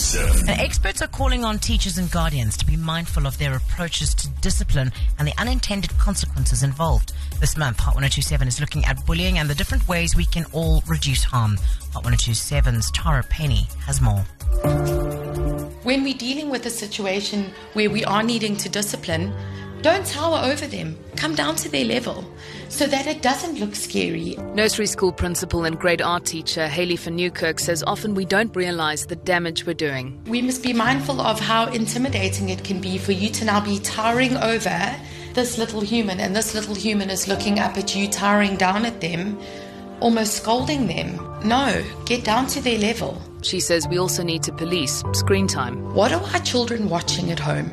1027. And experts are calling on teachers and guardians to be mindful of their approaches to discipline and the unintended consequences involved. This month, Hot 1027 is looking at bullying and the different ways we can all reduce harm. Hot 1027's Tara Penny has more. When we're dealing with a situation where we are needing to discipline, don't tower over them. Come down to their level so that it doesn't look scary. Nursery school principal and grade R teacher Haley van Newkirk says often we don't realize the damage we're doing. We must be mindful of how intimidating it can be for you to now be towering over this little human, and this little human is looking up at you, towering down at them, almost scolding them. No, get down to their level. She says we also need to police screen time. What are our children watching at home?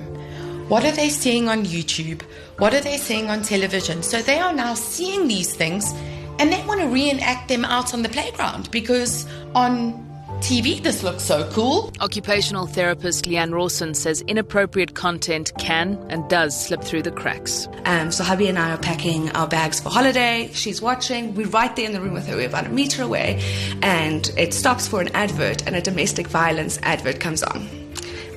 What are they seeing on YouTube? What are they seeing on television? So they are now seeing these things and they want to reenact them out on the playground because on TV this looks so cool. Occupational therapist Leanne Rawson says inappropriate content can and does slip through the cracks. Um, so hubby and I are packing our bags for holiday. She's watching. We're right there in the room with her. We're about a meter away, and it stops for an advert, and a domestic violence advert comes on,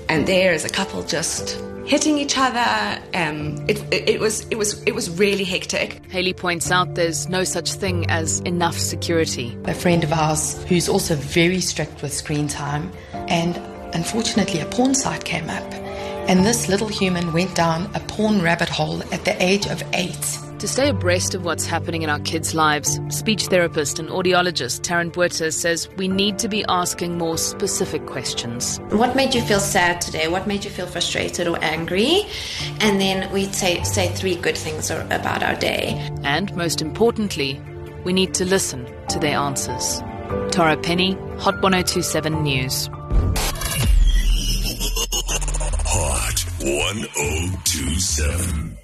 and there is a couple just hitting each other. Um, it, it, it, was it was it was really hectic. Haley points out there's no such thing as enough security. A friend of ours who's also very strict with screen time, and unfortunately, a porn site came up, and this little human went down a porn rabbit hole at the age of eight. To stay abreast of what's happening in our kids' lives, speech therapist and audiologist Taryn Buerta says we need to be asking more specific questions. What made you feel sad today? What made you feel frustrated or angry? And then we say, say three good things about our day. And most importantly, we need to listen to their answers. Tara Penny, Hot 1027 News. Hot 1027.